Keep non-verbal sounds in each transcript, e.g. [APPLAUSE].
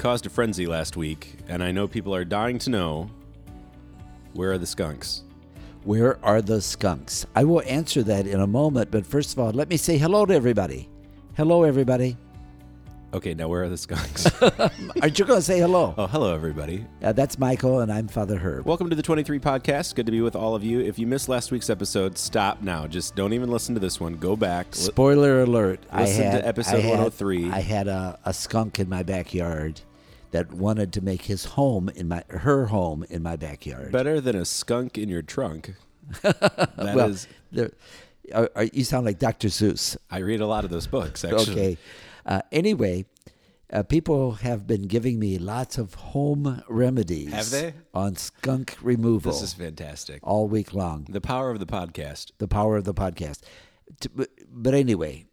caused a frenzy last week, and I know people are dying to know where are the skunks? Where are the skunks? I will answer that in a moment, but first of all, let me say hello to everybody. Hello, everybody. Okay, now where are the skunks? [LAUGHS] Aren't you going to say hello? oh, hello, everybody. Uh, that's Michael, and I'm Father Herb. Welcome to the 23 podcast. Good to be with all of you. If you missed last week's episode, stop now. Just don't even listen to this one. Go back. Li- Spoiler alert. I Listen to episode I had- 103. I had a, a skunk in my backyard that wanted to make his home in my her home in my backyard. Better than a skunk in your trunk. [LAUGHS] That is. well, there- uh, uh, you sound like Dr. Seuss. I read a lot of those books, actually. Okay. Uh, anyway, uh, people have been giving me lots of home remedies. Have they? On skunk removal This is fantastic. all week long. The power of the podcast. The power of the podcast. But, but anyway,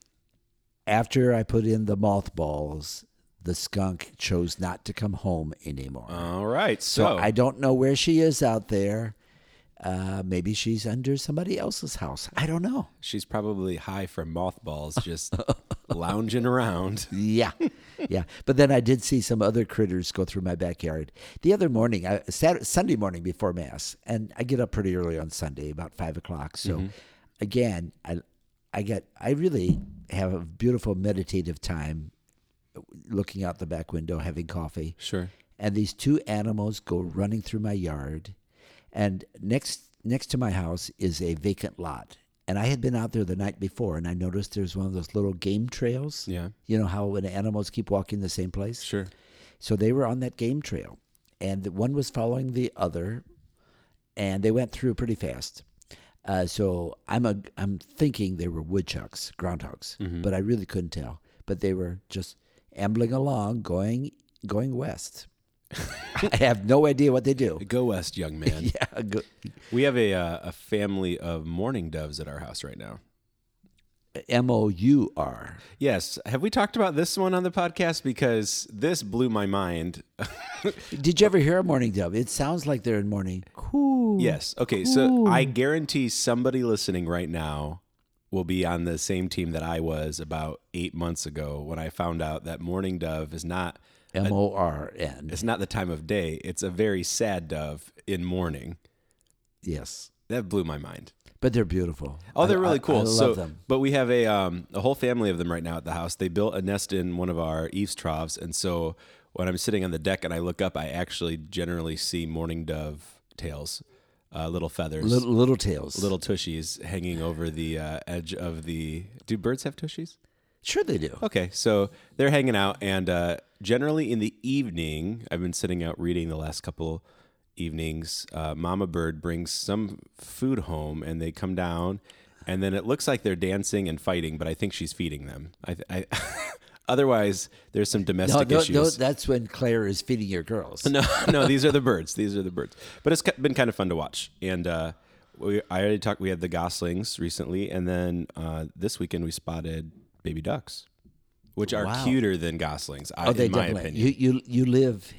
after I put in the mothballs, the skunk chose not to come home anymore. All right. so So, I don't know where she is out there. Uh, maybe she's under somebody else's house. I don't know. she's probably high from mothballs, just [LAUGHS] lounging around. Yeah, yeah. But then I did see some other critters go through my backyard the other morning, I, Saturday, Sunday morning before mass, and I get up pretty early on Sunday, about five o'clock. So, again, I, I get, I really have a beautiful meditative time, looking out the back window, having coffee, Sure. and these two animals go running through my yard, and next next to my house is a vacant lot. And I had been out there the night before, and I noticed there's one of those little game trails. Yeah. You know how when animals keep walking the same place? Sure. So they were on that game trail, and one was following the other, and they went through pretty fast. Uh, so I'm a I'm thinking they were woodchucks, groundhogs, but I really couldn't tell. But they were just ambling along, going going west. [LAUGHS] I have no idea what they do. [LAUGHS] Go west, young [LAUGHS] man. Yeah, go, We have a uh, a family of mourning doves at our house right now. M O U R. Yes. Have we talked about this one on the podcast? Because this blew my mind. Did you ever hear a morning dove? It sounds like they're in mourning. Cool. yes. Okay. So I guarantee somebody listening right now will be on the same team that I was about eight months ago when I found out that mourning dove is not M O R N. it's not the time of day. It's a very sad dove in mourning. Yes, That blew my mind. but they're beautiful. Oh, they're I- really cool. I love so, them. but we have a um, a whole family of them right now at the house. They built a nest in one of our eaves troughs, and so when I'm sitting on the deck and I look up, I actually generally see mourning dove tails, uh, little feathers, Little, little tails. little tushies hanging over the uh, edge of the. Do birds have tushies? Sure, they do. Okay, so they're hanging out, and uh, generally in the evening, I've been sitting out reading the last couple evenings. Uh, Mama bird brings some food home, and they come down, and then it looks like they're dancing and fighting, but I think she's feeding them. I, I [LAUGHS] otherwise, there's some domestic no, issues. no, that's when Claire is feeding your girls. No, [LAUGHS] no, these are the birds. These are the birds. But it's been kind of fun to watch. And uh, we, I already talked. We had the goslings recently, and then uh, this weekend we spotted baby ducks, which are Wow. cuter than goslings. I, Oh, they in my definitely. opinion. You you you live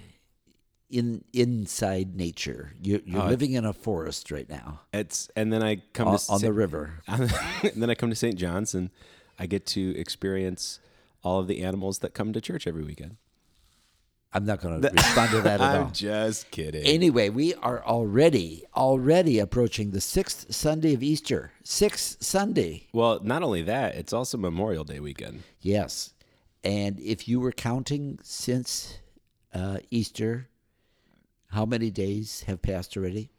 in inside nature. You you're Oh, living in a forest right now it's and then I come on, to on the river. [LAUGHS] and then I come to St. John's, and I get to experience all of the animals that come to church every weekend. I'm not going [LAUGHS] to respond to that at I'm all. just kidding. Anyway, we are already already approaching the sixth Sunday of Easter. Sixth Sunday. well, not only that, it's also Memorial Day weekend. Yes. And if you were counting since uh, Easter, how many days have passed already?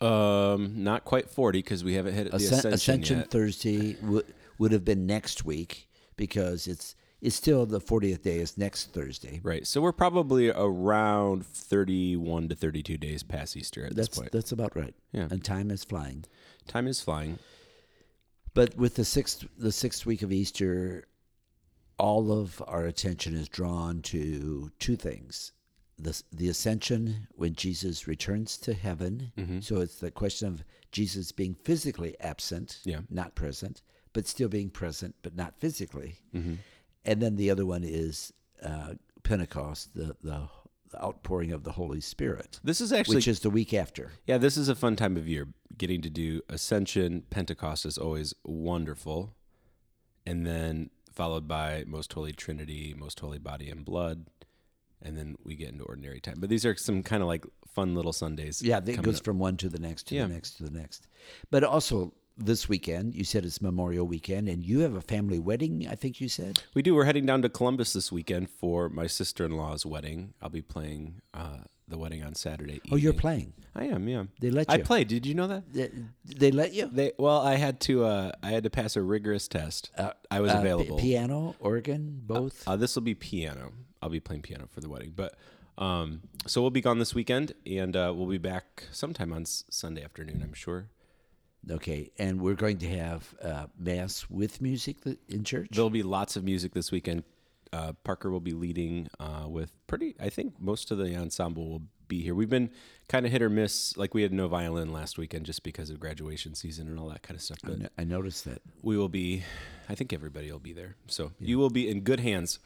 Um, not quite forty because we haven't hit the Ascen- ascension, yet. Thursday would would have been next week because it's it's still the 40th day is next Thursday. Right. So we're probably around 31 to 32 days past Easter at That's this point. that's about right. Yeah. And time is flying. Time is flying. But with the sixth the sixth week of Easter, all of our attention is drawn to two things. The, the ascension when Jesus returns to heaven. Mm-hmm. So it's the question of Jesus being physically absent, Yeah. not present, but still being present, but not physically. Mm-hmm. And then the other one is uh, Pentecost, the, the the outpouring of the Holy Spirit, This is actually which is the week after. Yeah, this is a fun time of year. Getting to do Ascension, Pentecost is always wonderful. And then followed by Most Holy Trinity, Most Holy Body and Blood. and then we get into ordinary time. But these are some kind of like fun little Sundays. Yeah, it goes up. from one to the next to Yeah. the next to the next. But also this weekend, you said it's Memorial Weekend, and you have a family wedding. I think you said. We do. We're heading down to Columbus this weekend for my sister in law's wedding. I'll be playing uh, the wedding on Saturday. Oh, you're playing. I am. Yeah. They let you. I played. Did you know that? They, they let you. They well, I had to. Uh, I had to pass a rigorous test. I was Uh, available. piano, organ, both. Uh, this will be piano. I'll be playing piano for the wedding, but um, so we'll be gone this weekend, and uh, we'll be back sometime on s- Sunday afternoon, I'm sure. Okay, and we're going to have uh, mass with music in church. There'll be lots of music this weekend. Uh, Parker will be leading uh, with pretty. I think most of the ensemble will be here. We've been kind of hit or miss. Like we had no violin last weekend just because of graduation season and all that kind of stuff. But I no- I noticed that. we will be. I think everybody will be there, so you will be in good hands.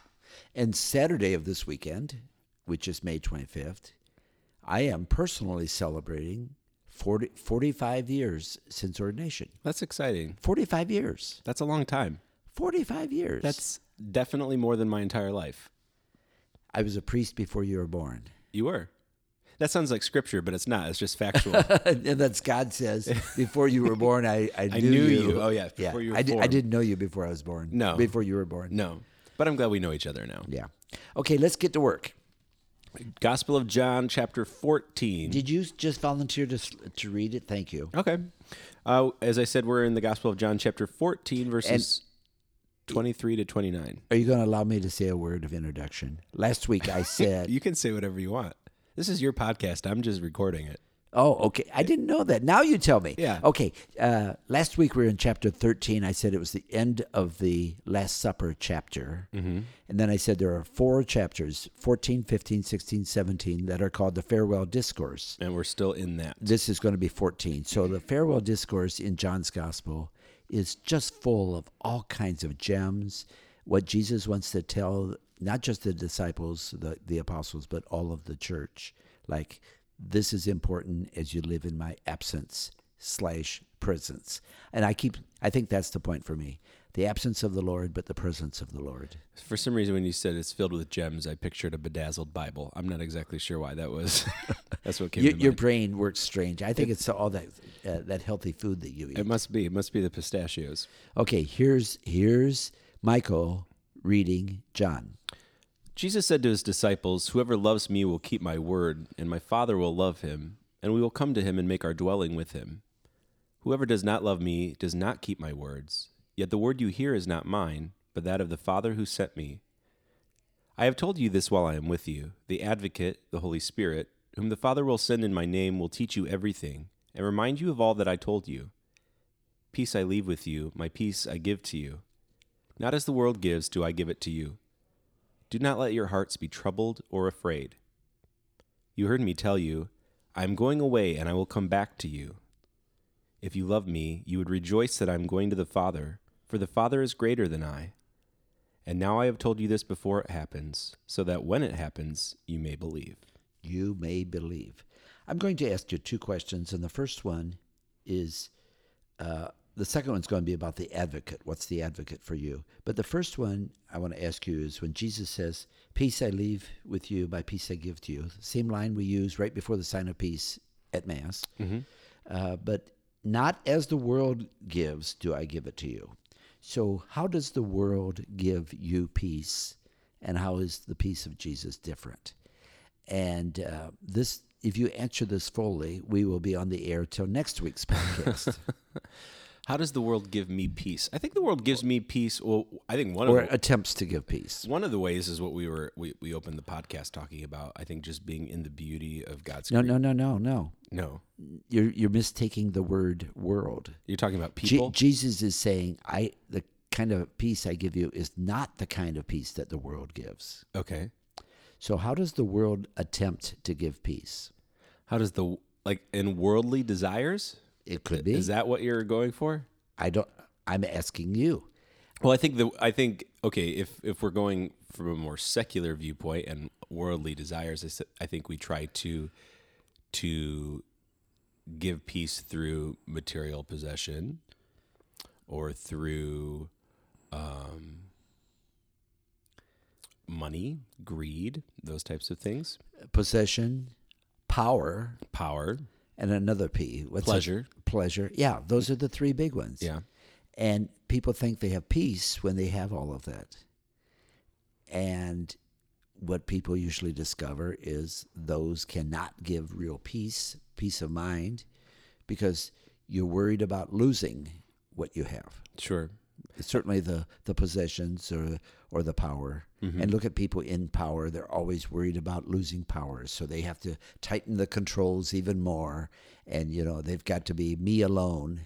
And Saturday of this weekend, which is May 25th, I am personally celebrating 40, 45 years since ordination. That's exciting. 45 years. That's a long time. 45 years. That's definitely more than my entire life. I was a priest before you were born. You were. That sounds like scripture, but it's not. It's just factual. [LAUGHS] and that's God says, before you were born, I, [LAUGHS] I knew, knew you. you. Oh, yeah, yeah. before you were I, di- I didn't know you before I was born. No. Before you were born. no. But I'm glad we know each other now. Yeah. Okay, let's get to work. Gospel of John, chapter 14. Did you just volunteer to, to read it? Thank you. Okay. Uh, as I said, we're in the Gospel of John, chapter 14, verses 23 to 29. Are you going to allow me to say a word of introduction? Last week I [LAUGHS] said, You can say whatever you want. This is your podcast. I'm just recording it. Oh, okay. I didn't know that. Now you tell me. Yeah. Okay. Uh, last week we were in chapter 13. I said it was the end of the Last Supper chapter. Mm-hmm. And then I said there are four chapters 14, 15, 16, 17 that are called the Farewell Discourse. And we're still in that. This is going to be 14. So the Farewell Discourse in John's Gospel is just full of all kinds of gems, what Jesus wants to tell not just the disciples, the, the apostles, but all of the church. Like, this is important as you live in my absence slash presence. And I keep, I think that's the point for me. The absence of the Lord, but the presence of the Lord. For some reason, when you said it's filled with gems, I pictured a bedazzled Bible. I'm not exactly sure why that was. [LAUGHS] That's what came Your, to your brain works strange. I think it's all that uh, that healthy food that you eat. It must be. It must be the pistachios. Okay, here's here's Michael reading John. Jesus said to his disciples, Whoever loves me will keep my word, and my Father will love him, and we will come to him and make our dwelling with him. Whoever does not love me does not keep my words. Yet the word you hear is not mine, but that of the Father who sent me. I have told you this while I am with you. The Advocate, the Holy Spirit, whom the Father will send in my name, will teach you everything, and remind you of all that I told you. Peace I leave with you, my peace I give to you. Not as the world gives, do I give it to you. Do not let your hearts be troubled or afraid. You heard me tell you, I am going away and I will come back to you. If you love me, you would rejoice that I am going to the Father, for the Father is greater than I. And now I have told you this before it happens, so that when it happens, you may believe. You may believe. I'm going to ask you two questions, and the first one is uh, the second one's going to be about the advocate. What's the advocate for you? But the first one I want to ask you is when Jesus says, Peace I leave with you, my peace I give to you. Same line we use right before the sign of peace at Mass. Uh, but not as the world gives, do I give it to you. So, how does the world give you peace, and how is the peace of Jesus different? And uh, this, if you answer this fully, we will be on the air till next week's [LAUGHS] podcast, How does the world give me peace? I think the world gives me peace. Well, I think one or of the, attempts to give peace. one of the ways is what we were we, we opened the podcast talking about. I think just being in the beauty of God's No, no, no, no, no. no. You're you're mistaking the word world. You're talking about Je- people. Jesus is saying, "I the kind of peace I give you is not the kind of peace that the world gives." okay. So, how does the world attempt to give peace? How does the like in worldly desires? It could be. Is that what you're going for? I don't. I'm asking you. Well, I think the I think okay, if if we're going from a more secular viewpoint and worldly desires, I think we try to to give peace through material possession or through um money, greed, those types of things, Possession, power, power, and another P. What's pleasure. pleasure. Yeah, those are the three big ones. Yeah. And people think they have peace when they have all of that. And what people usually discover is those cannot give real peace, peace of mind, because you're worried about losing what you have. Sure. Certainly the, the possessions or or the power. And look at people in power, they're always worried about losing power. So they have to tighten the controls even more. And you know, they've got to be me alone.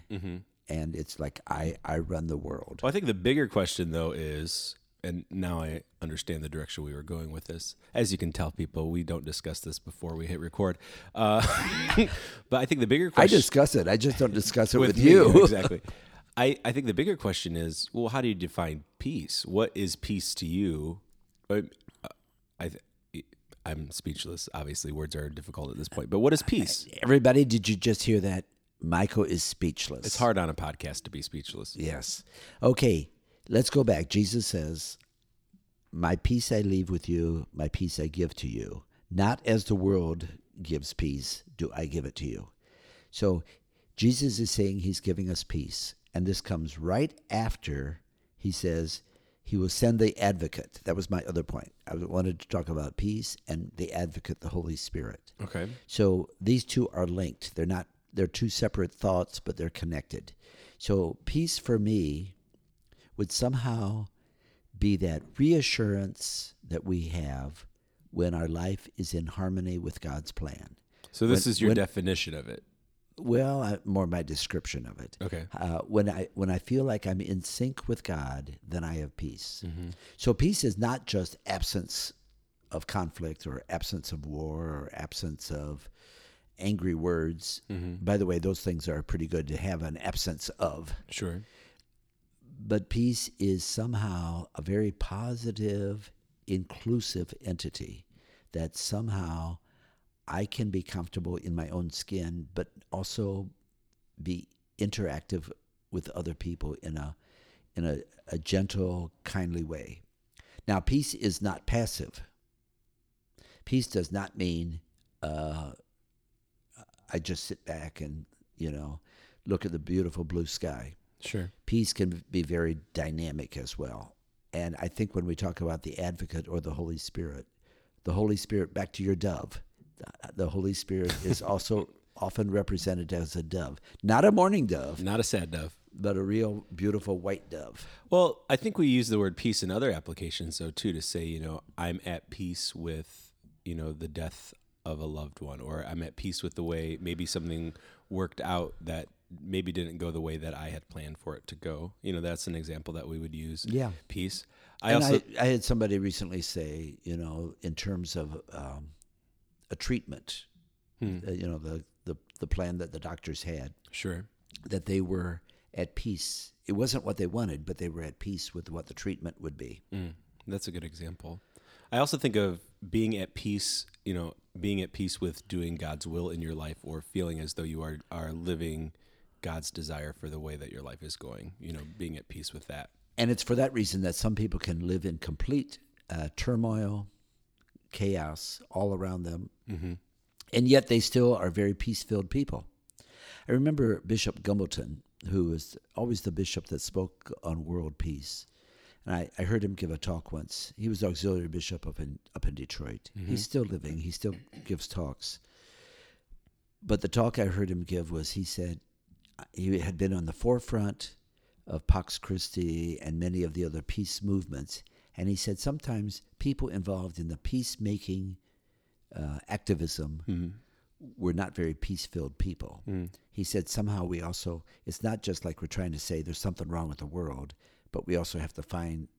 And it's like I, I run the world. Well, I think the bigger question though is, and now I understand the direction we were going with this. As you can tell, people, we don't discuss this before we hit record. Uh, [LAUGHS] but I think the bigger question. I discuss it. I just don't discuss it [LAUGHS] with, me, you. exactly. [LAUGHS] I, I think the bigger question is, well, how do you define peace? What is peace to you? Uh, I, I I'm speechless. Obviously, words are difficult at this point. But what is uh, peace? Everybody, did you just hear that? Michael is speechless. It's hard on a podcast to be speechless. Yes. Okay, let's go back. Jesus says, My peace I leave with you, my peace I give to you. Not as the world gives peace, do I give it to you. So Jesus is saying he's giving us peace. And this comes right after he says he will send the advocate. That was my other point. I wanted to talk about peace and the advocate, the Holy Spirit. Okay. So these two are linked. They're not they're two separate thoughts, but they're connected. So peace for me would somehow be that reassurance that we have when our life is in harmony with God's plan. So this When- is your when- definition of it. Well, I, more my description of it. Okay. Uh, when I when I feel like I'm in sync with God, then I have peace. Mm-hmm. So peace is not just absence of conflict or absence of war or absence of angry words. Mm-hmm. By the way, those things are pretty good to have an absence of. Sure. But peace is somehow a very positive, inclusive entity that somehow I can be comfortable in my own skin, but also be interactive with other people in a in a, a gentle, kindly way. Now, peace is not passive. Peace does not mean uh, I just sit back and you know look at the beautiful blue sky Sure. peace can be very dynamic as well. And I think when we talk about the advocate or the Holy Spirit, the Holy Spirit, back to your dove, the- Holy Spirit is [LAUGHS] also often represented as a dove, not a mourning dove, Not a sad dove. but a real beautiful white dove. Well, I think we use the word peace in other applications, though, too, to say, you know, I'm at peace with, you know, the death of a loved one, or I'm at peace with the way maybe something worked out that maybe didn't go the way that I had planned for it to go. You know, that's an example that we would use. Yeah. Peace. I and also, I, I had somebody recently say, you know, in terms of um, a treatment, Hmm. uh, you know, the, the, the plan that the doctors had, sure. that they were at peace. It wasn't what they wanted, but they were at peace with what the treatment would be. Mm, that's a good example. I also think of being at peace, you know, being at peace with doing God's will in your life or feeling as though you are, are living God's desire for the way that your life is going, you know, being at peace with that. And it's for that reason that some people can live in complete uh, turmoil, chaos all around them, Mm-hmm. and yet they still are very peace filled people. I remember Bishop Gumbleton, who was always the bishop that spoke on world peace. And I, I heard him give a talk once. He was auxiliary bishop up in up in Detroit. He's still living. He still gives talks. But the talk I heard him give was he said he had been on the forefront of Pax Christi and many of the other peace movements. And he said sometimes people involved in the peacemaking uh, activism were not very peace filled people. He said somehow we also, it's not just like we're trying to say there's something wrong with the world, but we also have to find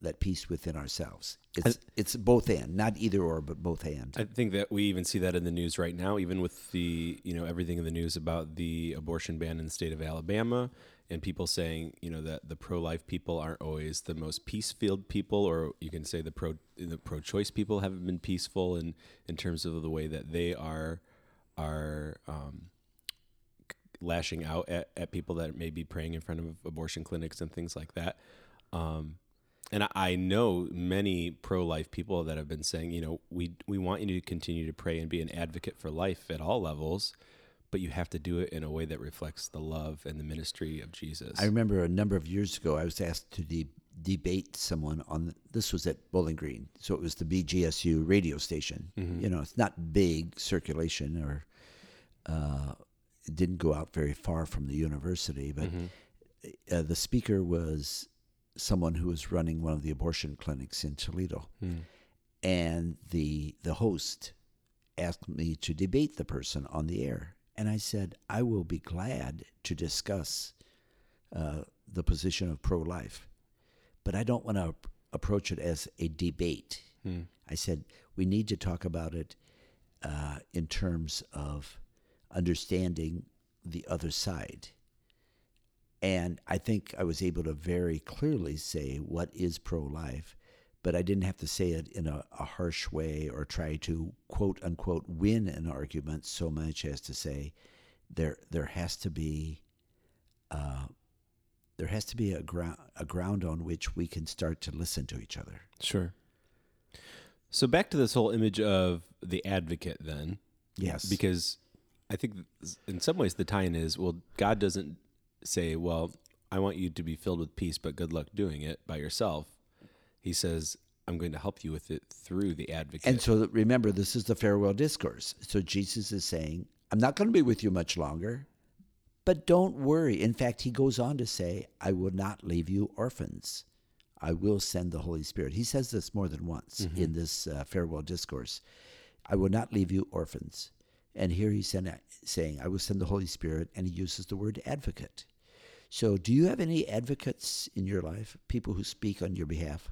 that peace within ourselves. It's, it's both and, not either or, but both and. I think that we even see that in the news right now, even with the you know everything in the news about the abortion ban in the state of Alabama, and people saying you know that the pro-life people aren't always the most peace-filled people, or you can say the pro the pro-choice people haven't been peaceful in in terms of the way that they are are um, lashing out at, at people that may be praying in front of abortion clinics and things like that. Um, And I- I know many pro-life people that have been saying, you know, we we want you to continue to pray and be an advocate for life at all levels, but you have to do it in a way that reflects the love and the ministry of Jesus. I remember a number of years ago, I was asked to de- debate someone on this was at Bowling Green, so it was the BGSU radio station. You know, it's not big circulation, or uh, it didn't go out very far from the university, but uh, the speaker was someone who was running one of the abortion clinics in Toledo, and the the host asked me to debate the person on the air, and I said I will be glad to discuss uh, the position of pro life, but I don't want to approach it as a debate. I said we need to talk about it uh, in terms of understanding the other side. And I think I was able to very clearly say what is pro life, but I didn't have to say it in a, a harsh way or try to quote unquote win an argument so much as to say there there has to be uh, there has to be a ground a ground on which we can start to listen to each other. Sure. So back to this whole image of the advocate then. Yes. Because I think in some ways the tie-in is well God doesn't say, well, I want you to be filled with peace but good luck doing it by yourself. He says, I'm going to help you with it through the advocate. And so remember, this is the farewell discourse. So Jesus is saying, I'm not going to be with you much longer, but don't worry. In fact, he goes on to say, I will not leave you orphans. I will send the Holy Spirit. He says this more than once in this uh, farewell discourse. I will not leave you orphans. And here he's send, saying, I will send the Holy Spirit, and he uses the word advocate. So, do you have any advocates in your life, people who speak on your behalf?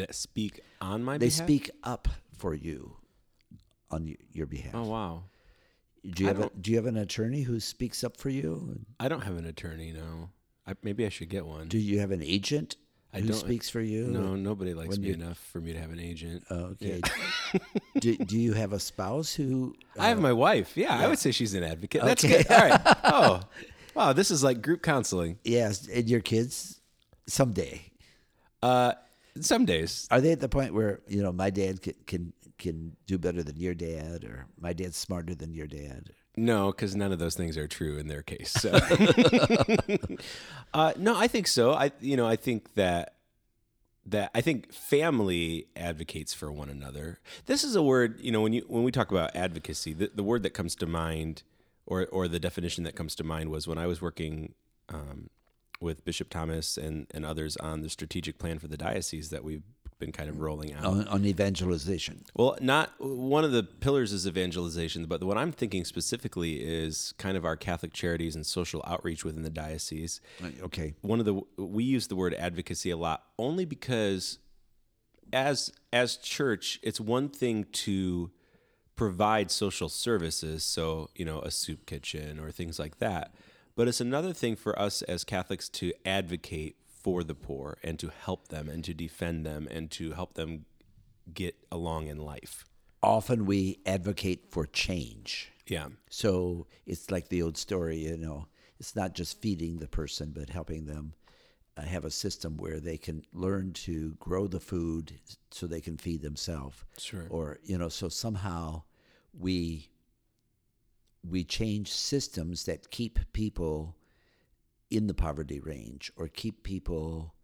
That speak on my behalf. they behalf. speak up for you on your behalf. Oh wow. do you I have a, don't- you have an attorney who speaks up for you? I don't have an attorney, no. I, maybe I should get one. Do you have an agent I who don't- speaks for you? no, nobody likes me you- enough for me to have an agent. Oh, okay. [LAUGHS] do, do you have a spouse who? I have my wife. Yeah, I would say she's an advocate. That's Okay. good. All right. [LAUGHS] Oh, wow. This is like group counseling. Yes, and your kids someday Uh, some days. are they at the point where you know my dad can can, can do better than your dad, or my dad's smarter than your dad? No, because none of those things are true in their case. So. [LAUGHS] [LAUGHS] uh, no, I think so. I, you know, I think that that I think family advocates for one another. This is a word, you know, when you when we talk about advocacy, the, the word that comes to mind, or or the definition that comes to mind was when I was working um, with Bishop Thomas and and others on the strategic plan for the diocese that we've been kind of rolling out. On, on evangelization. Well, not one of the pillars is evangelization, but what I'm thinking specifically is kind of our Catholic charities and social outreach within the diocese. Okay. One of the we use the word advocacy a lot only because as as church, it's one thing to provide social services, so, you know, a soup kitchen or things like that. But it's another thing for us as Catholics to advocate for the poor and to help them and to defend them and to help them get along in life. Often we advocate for change. Yeah. So it's like the old story, you know, it's not just feeding the person, but helping them uh, have a system where they can learn to grow the food so they can feed themselves. Sure. Or, you know, so somehow we we change systems that keep people in the poverty range or keep people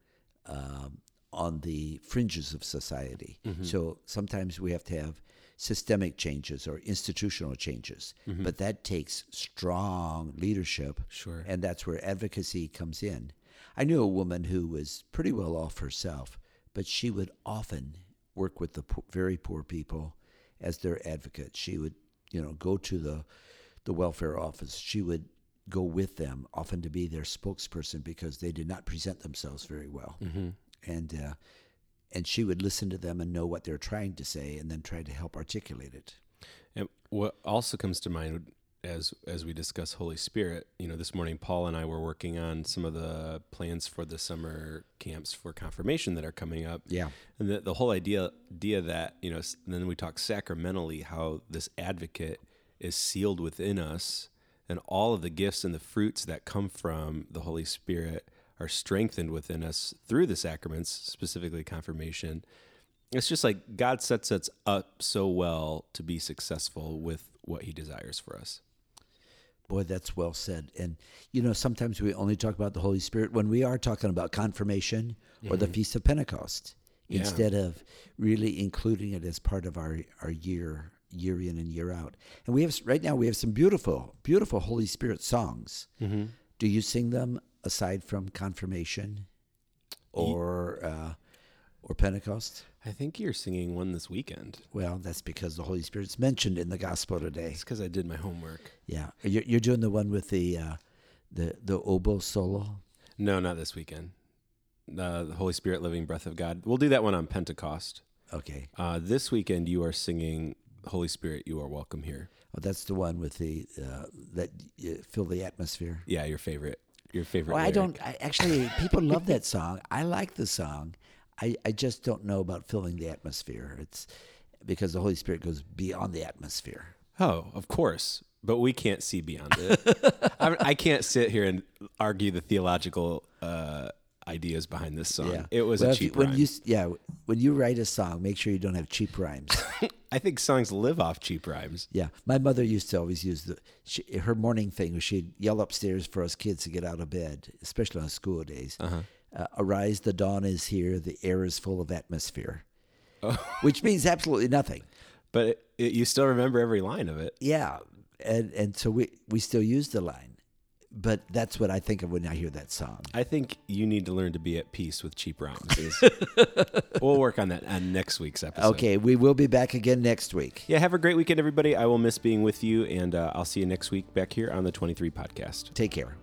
um, on the fringes of society. So sometimes we have to have systemic changes or institutional changes, but that takes strong leadership. Sure. And that's where advocacy comes in. I knew a woman who was pretty well off herself, but she would often work with the po- very poor people as their advocate. She would, you know, go to the the welfare office. She would go with them, often to be their spokesperson because they did not present themselves very well. And uh, and she would listen to them and know what they're trying to say, and then try to help articulate it. And what also comes to mind as as we discuss Holy Spirit, you know, this morning Paul and I were working on some of the plans for the summer camps for confirmation that are coming up. Yeah. And the, the whole idea idea that, you know, then we talk sacramentally how this advocate is sealed within us and all of the gifts and the fruits that come from the Holy Spirit are strengthened within us through the sacraments, specifically confirmation. It's just like God sets us up so well to be successful with what He desires for us. Boy, that's well said. And you know, sometimes we only talk about the Holy Spirit when we are talking about confirmation or the mm-hmm. Feast of Pentecost, Yeah. instead of really including it as part of our our year, year in and year out. And we have right now we have some beautiful, beautiful Holy Spirit songs. Do you sing them aside from confirmation or uh, or Pentecost? I think you're singing one this weekend. Well, that's because the Holy Spirit's mentioned in the gospel today. It's because I did my homework. Yeah, you're, you're doing the one with the uh, the the oboe solo. No, not this weekend. Uh, the Holy Spirit, living breath of God. We'll do that one on Pentecost. Okay, Uh, this weekend, you are singing Holy Spirit, you are welcome here. oh, that's the one with the uh, that uh, fill the atmosphere. Yeah, your favorite. Your favorite. Well, I don't. I, actually, people love that song. I like the song. I, I just don't know about filling the atmosphere. It's because the Holy Spirit goes beyond the atmosphere. Oh, of course. But we can't see beyond it. [LAUGHS] I, I can't sit here and argue the theological uh, ideas behind this song. Yeah. It was Well, a if you- when rhyme. you yeah when you write a song, make sure you don't have cheap rhymes. [LAUGHS] I think songs live off cheap rhymes. Yeah, my mother used to always use the she, her morning thing was she'd yell upstairs for us kids to get out of bed, especially on school days. uh Arise, the dawn is here. The air is full of atmosphere, [LAUGHS] which means absolutely nothing. But it, it, you still remember every line of it. Yeah, and and so we we still use the line, but that's what I think of when I hear that song. I think you need to learn to be at peace with cheap rhymes. [LAUGHS] We'll work on that on next week's episode. Okay, we will be back again next week. Yeah, have a great weekend, everybody. I will miss being with you, and uh, I'll see you next week back here on the 23 podcast. Take care.